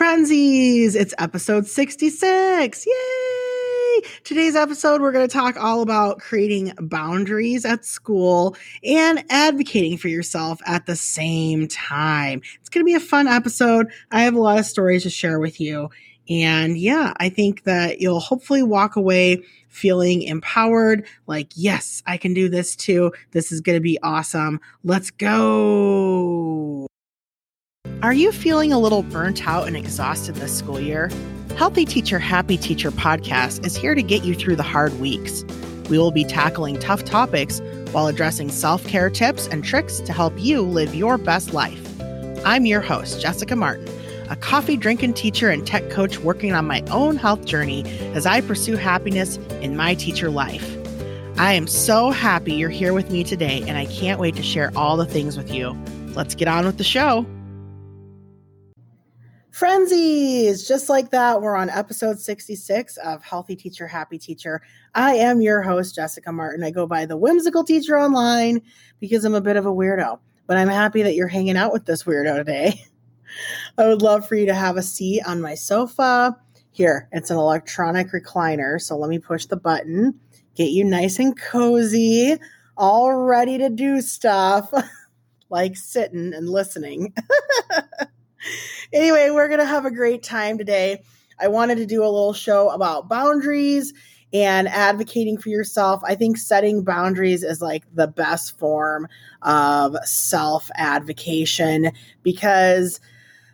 Frenzies, it's episode 66. Yay! Today's episode, we're going to talk all about creating boundaries at school and advocating for yourself at the same time. It's going to be a fun episode. I have a lot of stories to share with you. And yeah, I think that you'll hopefully walk away feeling empowered, like, yes, I can do this too. This is going to be awesome. Let's go. Are you feeling a little burnt out and exhausted this school year? Healthy Teacher, Happy Teacher podcast is here to get you through the hard weeks. We will be tackling tough topics while addressing self care tips and tricks to help you live your best life. I'm your host, Jessica Martin, a coffee drinking teacher and tech coach working on my own health journey as I pursue happiness in my teacher life. I am so happy you're here with me today, and I can't wait to share all the things with you. Let's get on with the show. Frenzies, just like that, we're on episode 66 of Healthy Teacher, Happy Teacher. I am your host, Jessica Martin. I go by the whimsical teacher online because I'm a bit of a weirdo, but I'm happy that you're hanging out with this weirdo today. I would love for you to have a seat on my sofa. Here, it's an electronic recliner. So let me push the button, get you nice and cozy, all ready to do stuff like sitting and listening. anyway, we're going to have a great time today. I wanted to do a little show about boundaries and advocating for yourself. I think setting boundaries is like the best form of self advocation because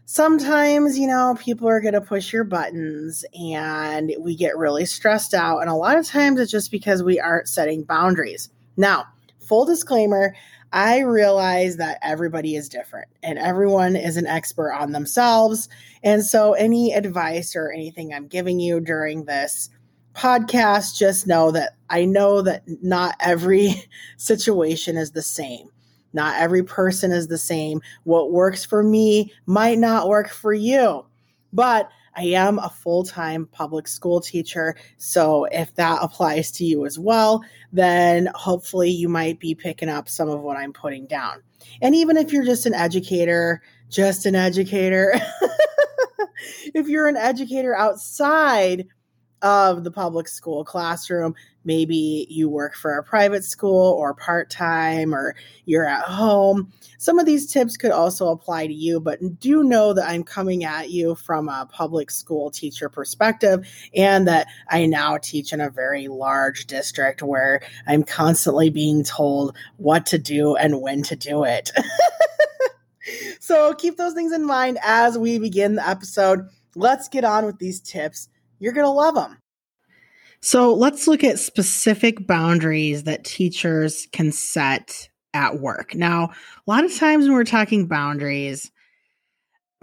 sometimes, you know, people are going to push your buttons and we get really stressed out. And a lot of times it's just because we aren't setting boundaries. Now, full disclaimer, I realize that everybody is different and everyone is an expert on themselves. And so, any advice or anything I'm giving you during this podcast, just know that I know that not every situation is the same. Not every person is the same. What works for me might not work for you. But I am a full time public school teacher. So if that applies to you as well, then hopefully you might be picking up some of what I'm putting down. And even if you're just an educator, just an educator, if you're an educator outside of the public school classroom. Maybe you work for a private school or part time or you're at home. Some of these tips could also apply to you, but do know that I'm coming at you from a public school teacher perspective and that I now teach in a very large district where I'm constantly being told what to do and when to do it. so keep those things in mind as we begin the episode. Let's get on with these tips you're going to love them. So let's look at specific boundaries that teachers can set at work. Now, a lot of times when we're talking boundaries,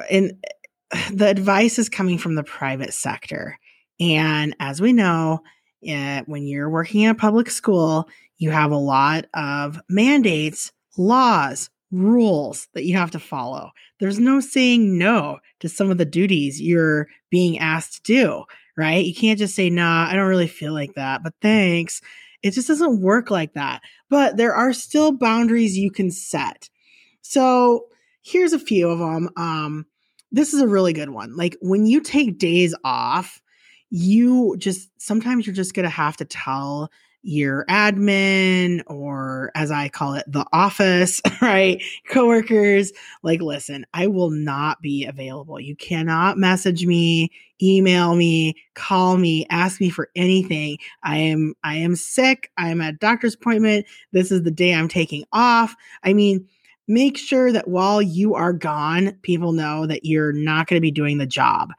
and the advice is coming from the private sector. And as we know, uh, when you're working in a public school, you have a lot of mandates, laws, rules that you have to follow. There's no saying no to some of the duties you're being asked to do right? You can't just say, nah, I don't really feel like that, but thanks. It just doesn't work like that. But there are still boundaries you can set. So here's a few of them. Um, this is a really good one. Like when you take days off, you just sometimes you're just going to have to tell your admin or as I call it, the office, right? Coworkers, like, listen, I will not be available. You cannot message me, email me, call me, ask me for anything. I am, I am sick. I'm at doctor's appointment. This is the day I'm taking off. I mean, make sure that while you are gone, people know that you're not going to be doing the job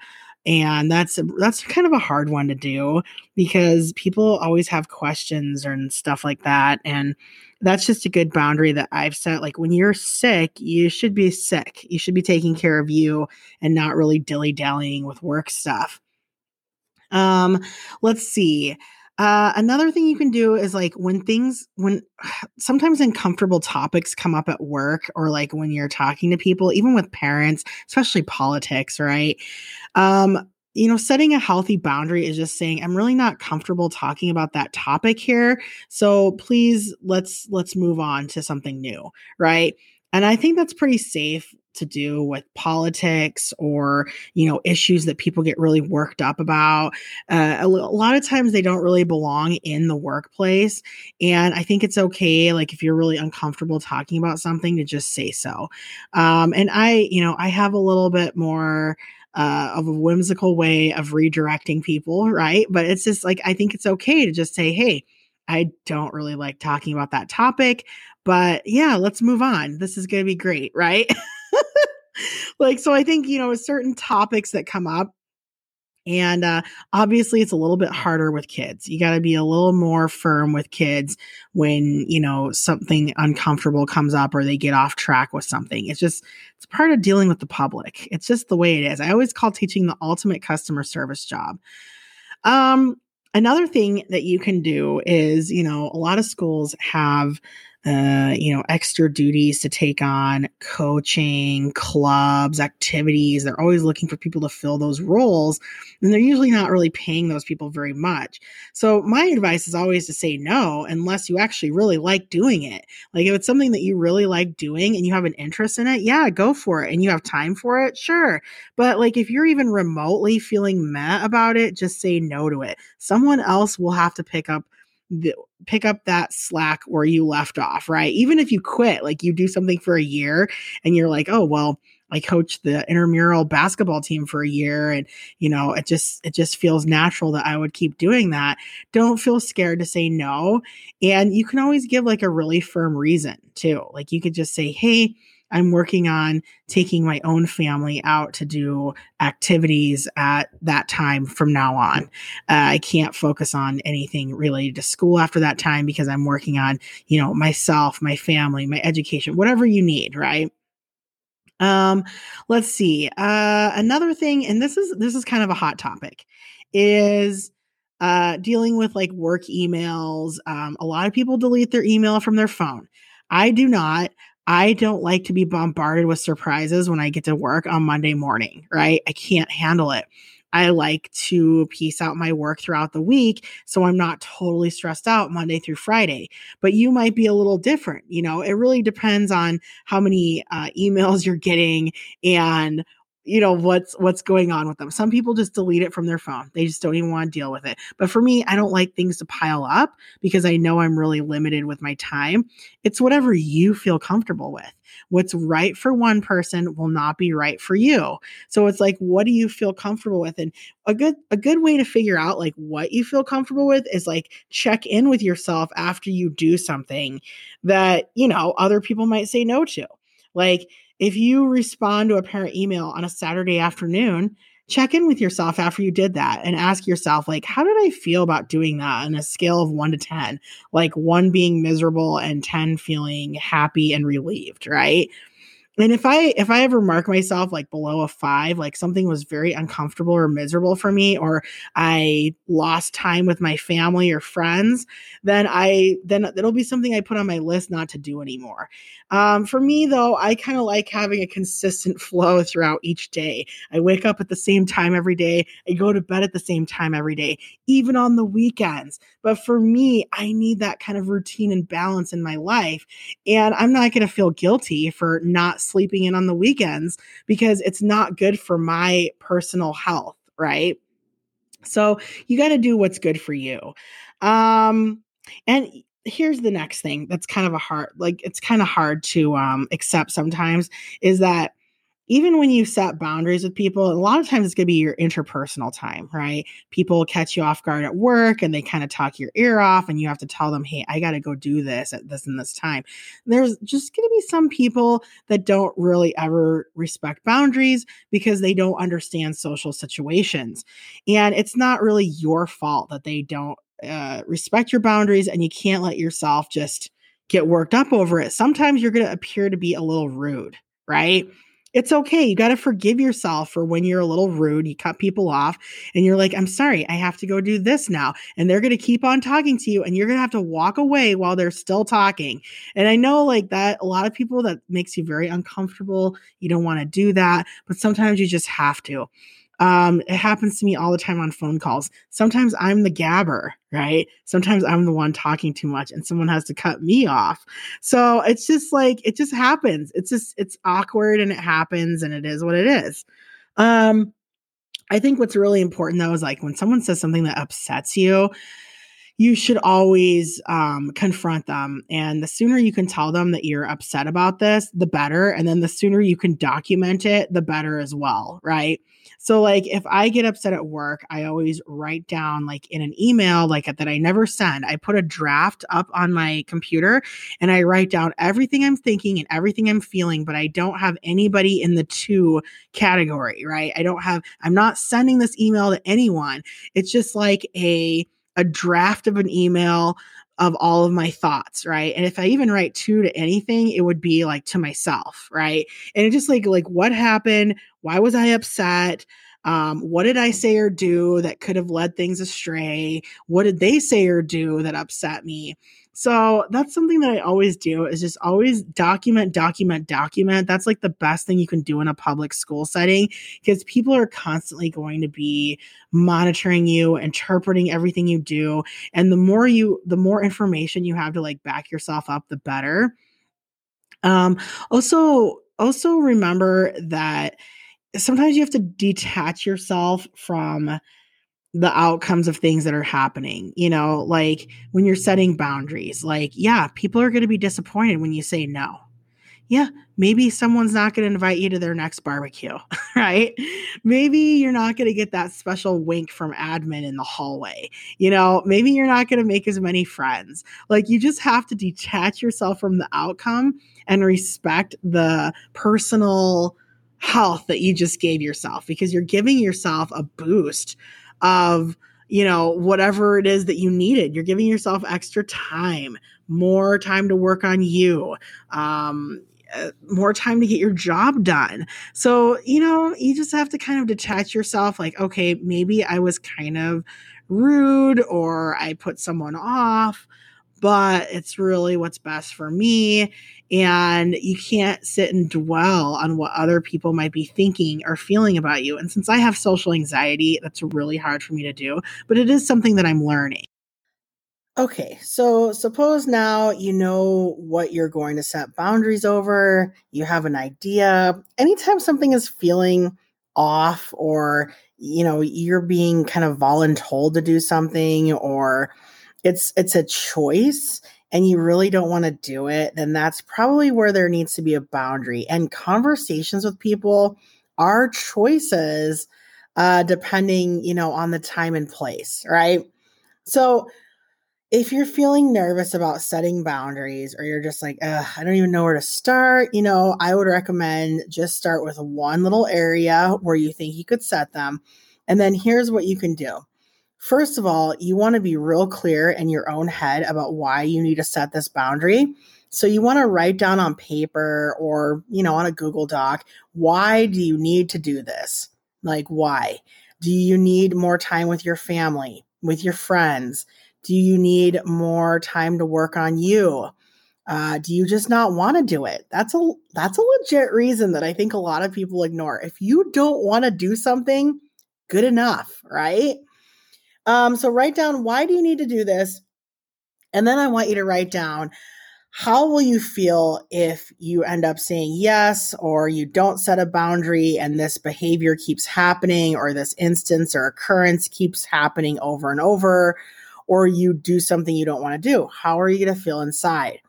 and that's that's kind of a hard one to do because people always have questions and stuff like that. And that's just a good boundary that I've set. Like when you're sick you should be sick. You should be taking care of you and not really dilly-dallying with work stuff. Um let's see uh, another thing you can do is like when things, when sometimes uncomfortable topics come up at work or like when you're talking to people, even with parents, especially politics, right? Um, you know, setting a healthy boundary is just saying, I'm really not comfortable talking about that topic here. So please let's let's move on to something new, right? And I think that's pretty safe to do with politics or you know issues that people get really worked up about uh, lot of times they don't really belong in the workplace and i think it's okay like if you're really uncomfortable talking about something to just say so um, and i you know i have a little bit more uh, of a whimsical way of redirecting people, right? But it's just like, I think it's okay to just say, hey, I don't really like talking about that topic, but yeah, let's move on. This is going to be great, right? like, so I think, you know, certain topics that come up, and uh, obviously, it's a little bit harder with kids. You got to be a little more firm with kids when, you know, something uncomfortable comes up or they get off track with something. It's just, it's part of dealing with the public. It's just the way it is. I always call teaching the ultimate customer service job. Um, another thing that you can do is, you know, a lot of schools have uh, you know, extra duties to take on, coaching, clubs, activities. They're always looking for people to fill those roles, and they're usually not really paying those people very much. So, my advice is always to say no unless you actually really like doing it. Like, if it's something that you really like doing and you have an interest in it, yeah, go for it. And you have time for it, sure. But, like, if you're even remotely feeling meh about it, just say no to it. Someone else will have to pick up pick up that slack where you left off, right? Even if you quit, like you do something for a year and you're like, oh, well, I coached the intramural basketball team for a year and you know it just it just feels natural that I would keep doing that. Don't feel scared to say no and you can always give like a really firm reason too. Like you could just say, "Hey, I'm working on taking my own family out to do activities at that time from now on. Uh, I can't focus on anything related to school after that time because I'm working on, you know, myself, my family, my education, whatever you need, right? Um, let's see. Uh, another thing, and this is this is kind of a hot topic, is uh, dealing with like work emails. Um, a lot of people delete their email from their phone. I do not. I don't like to be bombarded with surprises when I get to work on Monday morning, right? I can't handle it. I like to piece out my work throughout the week so I'm not totally stressed out Monday through Friday. But you might be a little different. You know, it really depends on how many uh, emails you're getting and you know what's what's going on with them. Some people just delete it from their phone. They just don't even want to deal with it. But for me i don't like things to pile up because i know i'm really limited with my time. It's whatever you feel comfortable with. What's right for one person will not be right for you. So it's like what do you feel comfortable with? And a good a good way to figure out like what you feel comfortable with is like check in with yourself after you do something that you know other people might say no to. Like if you respond to a parent email on a Saturday afternoon, check in with yourself after you did that and ask yourself like how did i feel about doing that on a scale of 1 to 10 like 1 being miserable and 10 feeling happy and relieved right and if i if i ever mark myself like below a five like something was very uncomfortable or miserable for me or i lost time with my family or friends then i then it'll be something i put on my list not to do anymore. Um, for me though i kind of like having a consistent flow throughout each day. I wake up at the same time every day. I go to bed at the same time every day even on the weekends. But for me i need that kind of routine and balance in my life. And i'm not going to feel guilty for not sleeping in on the weekends because it's not good for my personal health, right? So you got to do what's good for you. Um, and here's the next thing that's kind of a hard, like it's kind of hard to um, accept sometimes is that even when you set boundaries with people, a lot of times it's going to be your interpersonal time, right? People catch you off guard at work and they kind of talk your ear off, and you have to tell them, hey, I got to go do this at this and this time. There's just going to be some people that don't really ever respect boundaries because they don't understand social situations. And it's not really your fault that they don't uh, respect your boundaries, and you can't let yourself just get worked up over it. Sometimes you're going to appear to be a little rude, right? It's okay. You got to forgive yourself for when you're a little rude, you cut people off, and you're like, I'm sorry, I have to go do this now. And they're going to keep on talking to you, and you're going to have to walk away while they're still talking. And I know, like, that a lot of people that makes you very uncomfortable. You don't want to do that, but sometimes you just have to. Um, it happens to me all the time on phone calls. Sometimes I'm the gabber, right? Sometimes I'm the one talking too much and someone has to cut me off. So it's just like, it just happens. It's just, it's awkward and it happens and it is what it is. Um, I think what's really important though is like when someone says something that upsets you, you should always um, confront them. And the sooner you can tell them that you're upset about this, the better. And then the sooner you can document it, the better as well. Right. So, like, if I get upset at work, I always write down, like, in an email, like that I never send. I put a draft up on my computer and I write down everything I'm thinking and everything I'm feeling, but I don't have anybody in the to category, right? I don't have, I'm not sending this email to anyone. It's just like a, a draft of an email of all of my thoughts, right? And if I even write two to anything, it would be like to myself, right? And it just like like what happened? Why was I upset? Um, what did I say or do that could have led things astray? What did they say or do that upset me? So that's something that I always do is just always document, document, document. That's like the best thing you can do in a public school setting because people are constantly going to be monitoring you, interpreting everything you do. And the more you, the more information you have to like back yourself up, the better. Um, also, also remember that sometimes you have to detach yourself from the outcomes of things that are happening. You know, like when you're setting boundaries, like, yeah, people are going to be disappointed when you say no. Yeah, maybe someone's not going to invite you to their next barbecue, right? Maybe you're not going to get that special wink from admin in the hallway. You know, maybe you're not going to make as many friends. Like, you just have to detach yourself from the outcome and respect the personal health that you just gave yourself because you're giving yourself a boost of you know whatever it is that you needed. You're giving yourself extra time more time to work on you um, uh, more time to get your job done. So you know you just have to kind of detach yourself like okay maybe i was kind of rude or i put someone off but it's really what's best for me. And you can't sit and dwell on what other people might be thinking or feeling about you. And since I have social anxiety, that's really hard for me to do, but it is something that I'm learning. Okay, so suppose now you know what you're going to set boundaries over, you have an idea. Anytime something is feeling off or you know you're being kind of voluntold to do something or it's it's a choice and you really don't want to do it, then that's probably where there needs to be a boundary. And conversations with people are choices uh, depending, you know, on the time and place, right? So if you're feeling nervous about setting boundaries or you're just like, I don't even know where to start, you know, I would recommend just start with one little area where you think you could set them. And then here's what you can do First of all, you want to be real clear in your own head about why you need to set this boundary. So you want to write down on paper or, you know, on a Google Doc, why do you need to do this? Like why? Do you need more time with your family, with your friends? Do you need more time to work on you? Uh, do you just not want to do it? That's a that's a legit reason that I think a lot of people ignore. If you don't want to do something, good enough, right? Um, so write down why do you need to do this? And then I want you to write down how will you feel if you end up saying yes or you don't set a boundary and this behavior keeps happening or this instance or occurrence keeps happening over and over or you do something you don't want to do? How are you going to feel inside?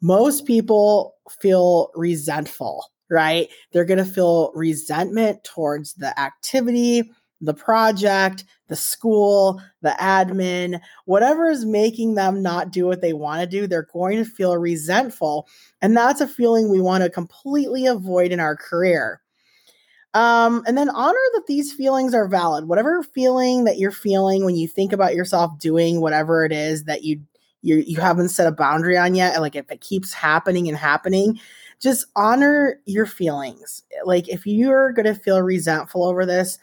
Most people feel resentful, right? They're going to feel resentment towards the activity the project, the school, the admin, whatever is making them not do what they want to do, they're going to feel resentful. And that's a feeling we want to completely avoid in our career. Um, and then honor that these feelings are valid. Whatever feeling that you're feeling when you think about yourself doing whatever it is that you you you haven't set a boundary on yet, like if it keeps happening and happening, just honor your feelings. Like if you're going to feel resentful over this,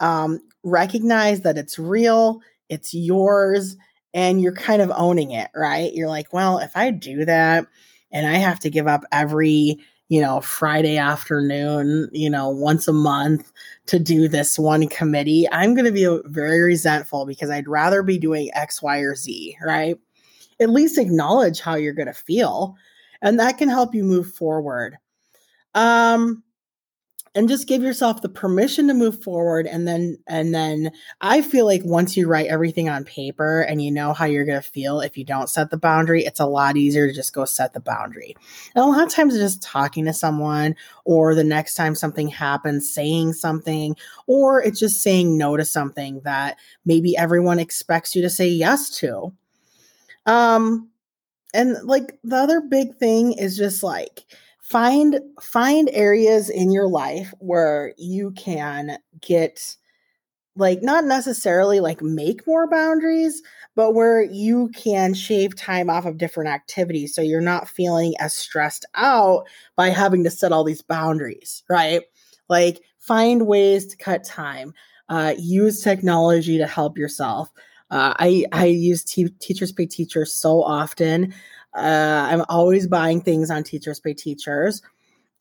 um, recognize that it's real, it's yours, and you're kind of owning it, right? You're like, well, if I do that and I have to give up every you know, Friday afternoon, you know, once a month to do this one committee, I'm going to be very resentful because I'd rather be doing X, Y, or Z, right? At least acknowledge how you're going to feel, and that can help you move forward. Um, and just give yourself the permission to move forward and then and then i feel like once you write everything on paper and you know how you're going to feel if you don't set the boundary it's a lot easier to just go set the boundary. And a lot of times just talking to someone or the next time something happens saying something or it's just saying no to something that maybe everyone expects you to say yes to. Um and like the other big thing is just like find find areas in your life where you can get like not necessarily like make more boundaries but where you can shave time off of different activities so you're not feeling as stressed out by having to set all these boundaries right? Like find ways to cut time uh, use technology to help yourself. Uh, I I use teachers pay teachers so often uh, I'm always buying things on Teachers Pay Teachers.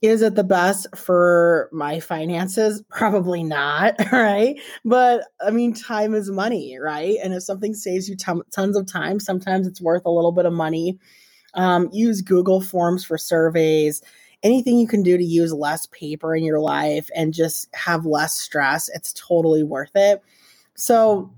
Is it the best for my finances? Probably not, right? But I mean, time is money, right? And if something saves you t- tons of time, sometimes it's worth a little bit of money. Um, use Google Forms for surveys. Anything you can do to use less paper in your life and just have less stress, it's totally worth it. So,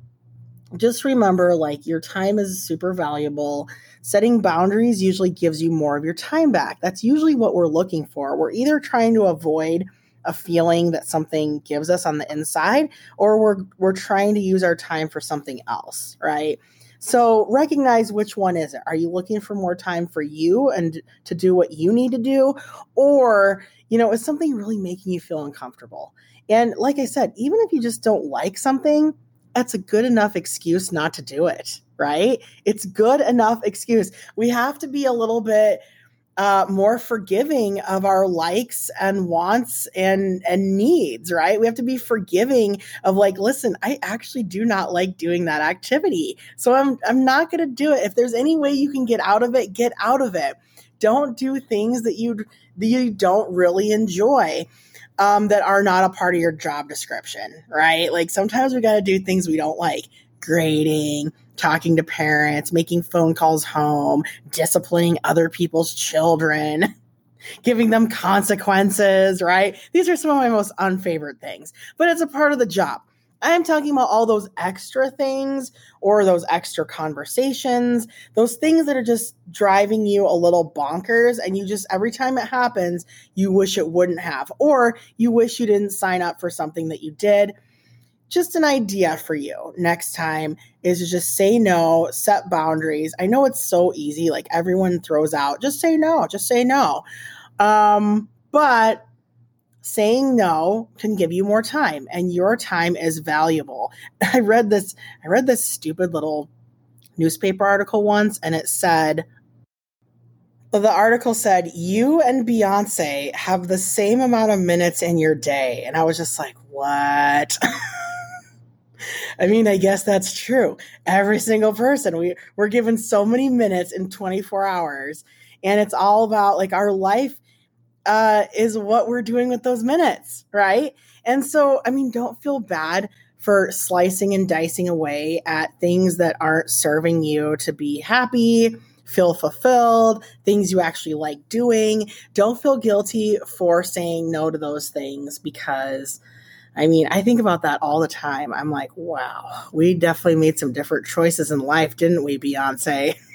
just remember like your time is super valuable. Setting boundaries usually gives you more of your time back. That's usually what we're looking for. We're either trying to avoid a feeling that something gives us on the inside or we're we're trying to use our time for something else, right? So recognize which one is it. Are you looking for more time for you and to do what you need to do or, you know, is something really making you feel uncomfortable? And like I said, even if you just don't like something, that's a good enough excuse not to do it, right? It's good enough excuse. We have to be a little bit uh, more forgiving of our likes and wants and and needs, right? We have to be forgiving of like, listen, I actually do not like doing that activity, so I'm I'm not going to do it. If there's any way you can get out of it, get out of it. Don't do things that you that you don't really enjoy um, that are not a part of your job description, right? Like sometimes we got to do things we don't like grading, talking to parents, making phone calls home, disciplining other people's children, giving them consequences, right? These are some of my most unfavorite things, but it's a part of the job. I'm talking about all those extra things or those extra conversations, those things that are just driving you a little bonkers. And you just, every time it happens, you wish it wouldn't have, or you wish you didn't sign up for something that you did. Just an idea for you next time is to just say no, set boundaries. I know it's so easy, like everyone throws out, just say no, just say no. Um, but saying no can give you more time and your time is valuable. I read this I read this stupid little newspaper article once and it said the article said you and Beyonce have the same amount of minutes in your day and I was just like what? I mean, I guess that's true. Every single person we we're given so many minutes in 24 hours and it's all about like our life uh, is what we're doing with those minutes, right? And so, I mean, don't feel bad for slicing and dicing away at things that aren't serving you to be happy, feel fulfilled, things you actually like doing. Don't feel guilty for saying no to those things because. I mean, I think about that all the time. I'm like, wow, we definitely made some different choices in life, didn't we, Beyonce?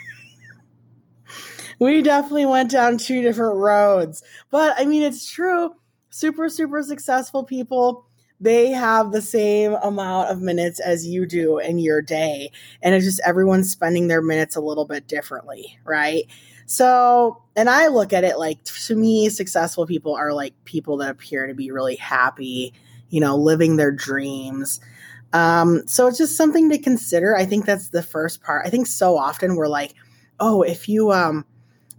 we definitely went down two different roads. But I mean, it's true. Super, super successful people, they have the same amount of minutes as you do in your day. And it's just everyone's spending their minutes a little bit differently, right? So, and I look at it like to me, successful people are like people that appear to be really happy, you know, living their dreams. Um, so it's just something to consider. I think that's the first part. I think so often we're like, oh, if you um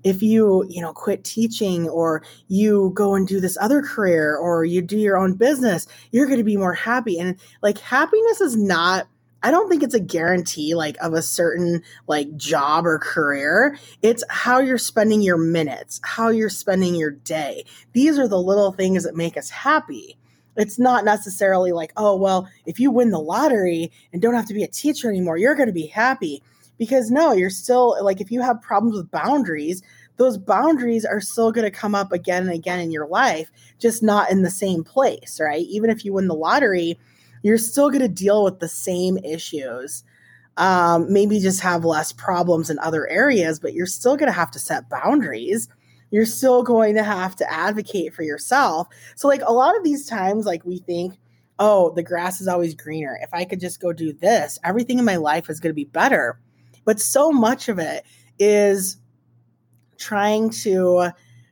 if you you know quit teaching or you go and do this other career or you do your own business you're going to be more happy and like happiness is not I don't think it's a guarantee like of a certain like job or career. It's how you're spending your minutes, how you're spending your day. These are the little things that make us happy. It's not necessarily like, oh, well, if you win the lottery and don't have to be a teacher anymore, you're going to be happy. Because no, you're still like, if you have problems with boundaries, those boundaries are still going to come up again and again in your life, just not in the same place, right? Even if you win the lottery, you're still going to deal with the same issues. Um, maybe just have less problems in other areas, but you're still going to have to set boundaries. You're still going to have to advocate for yourself. So, like a lot of these times, like we think, oh, the grass is always greener. If I could just go do this, everything in my life is going to be better. But so much of it is trying to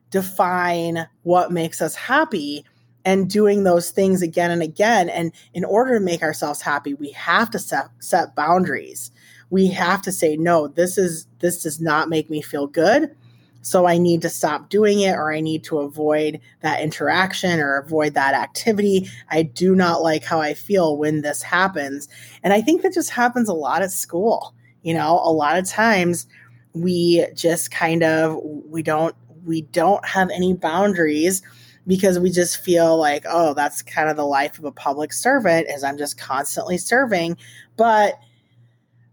define what makes us happy and doing those things again and again. And in order to make ourselves happy, we have to set, set boundaries. We have to say, no, this is this does not make me feel good. So I need to stop doing it or I need to avoid that interaction or avoid that activity. I do not like how I feel when this happens. And I think that just happens a lot at school. You know, a lot of times we just kind of we don't we don't have any boundaries because we just feel like oh that's kind of the life of a public servant is i'm just constantly serving. But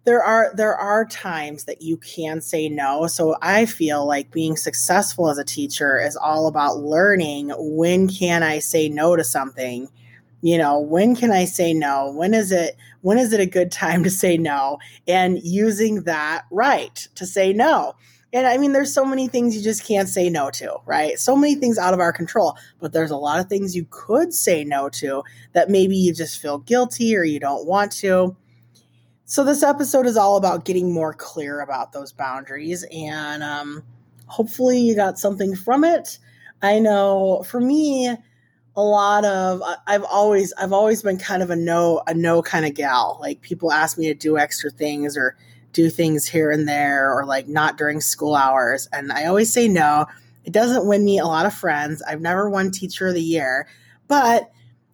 there are there are times that you can say no. So i feel like being successful as a teacher is all about learning when can i say no to something? You know when can i say no? When is it when is it a good time to say no? And using that right to say no. And i mean there's so many things you just can't say no to right? So many things out of our control but there's a lot of things you could say no to that maybe you just feel guilty or you don't want to. So this episode is all about getting more clear about those boundaries and um, hopefully you got something from it. I know for me a lot of I've always I've always been kind of a no a no kind of gal. Like people ask me to do extra things or do things here and there or like not during school hours and I always say no. It doesn't win me a lot of friends. I've never won teacher of the year, but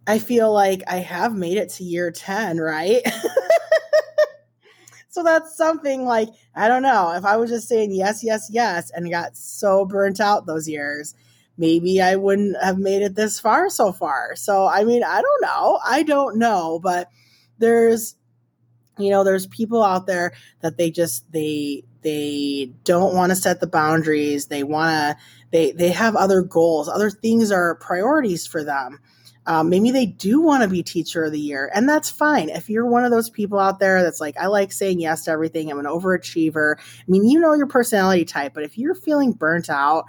I feel like I have made it to year 10, right? so that's something like I don't know, if I was just saying yes, yes, yes and got so burnt out those years, maybe I wouldn't have made it this far so far. So, I mean, I don't know. I don't know, but there's you know, there's people out there that they just they they don't want to set the boundaries. They want to they they have other goals. Other things are priorities for them. Um, maybe they do want to be teacher of the year, and that's fine. If you're one of those people out there that's like, I like saying yes to everything, I'm an overachiever. I mean, you know your personality type, but if you're feeling burnt out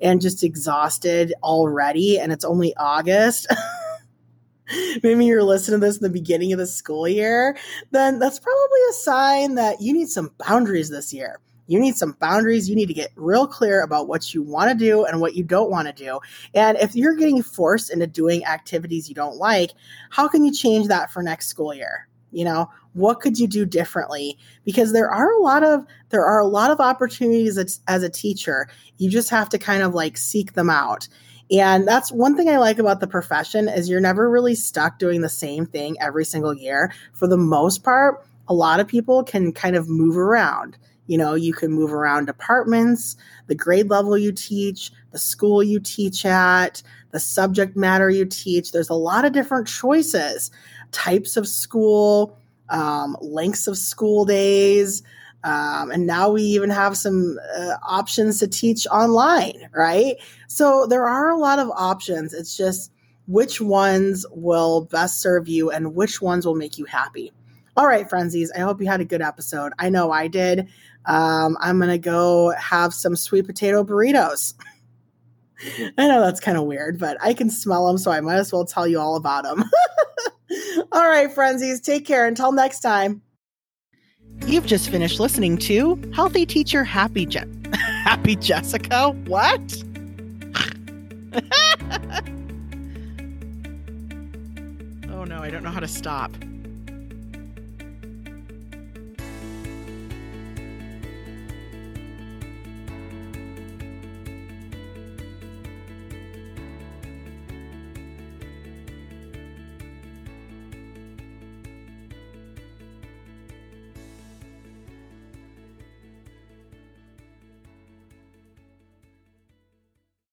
and just exhausted already and it's only August, maybe you're listening to this in the beginning of the school year, then that's probably a sign that you need some boundaries this year. You need some boundaries. You need to get real clear about what you want to do and what you don't want to do. And if you're getting forced into doing activities you don't like, how can you change that for next school year? You know, what could you do differently? Because there are a lot of there are a lot of opportunities as, as a teacher. You just have to kind of like seek them out. And that's one thing i like about the profession is you're never really stuck doing the same thing every single year. For the most part a lot of people can kind of move around. You know you can move around departments the grade level you teach the school you teach at the subject matter you teach. There's a lot of different choices types of school um, lengths of school days. Um, and now we even have some uh, options to teach online, right? So there are a lot of options. It's just which ones will best serve you and which ones will make you happy. All right, frenzies, I hope you had a good episode. I know I did. Um, I'm going to go have some sweet potato burritos. I know that's kind of weird, but I can smell them, so I might as well tell you all about them. All right, frenzies, take care. Until next time. You've just finished listening to Healthy Teacher Happy Je- Happy Jessica. What? oh no, I don't know how to stop.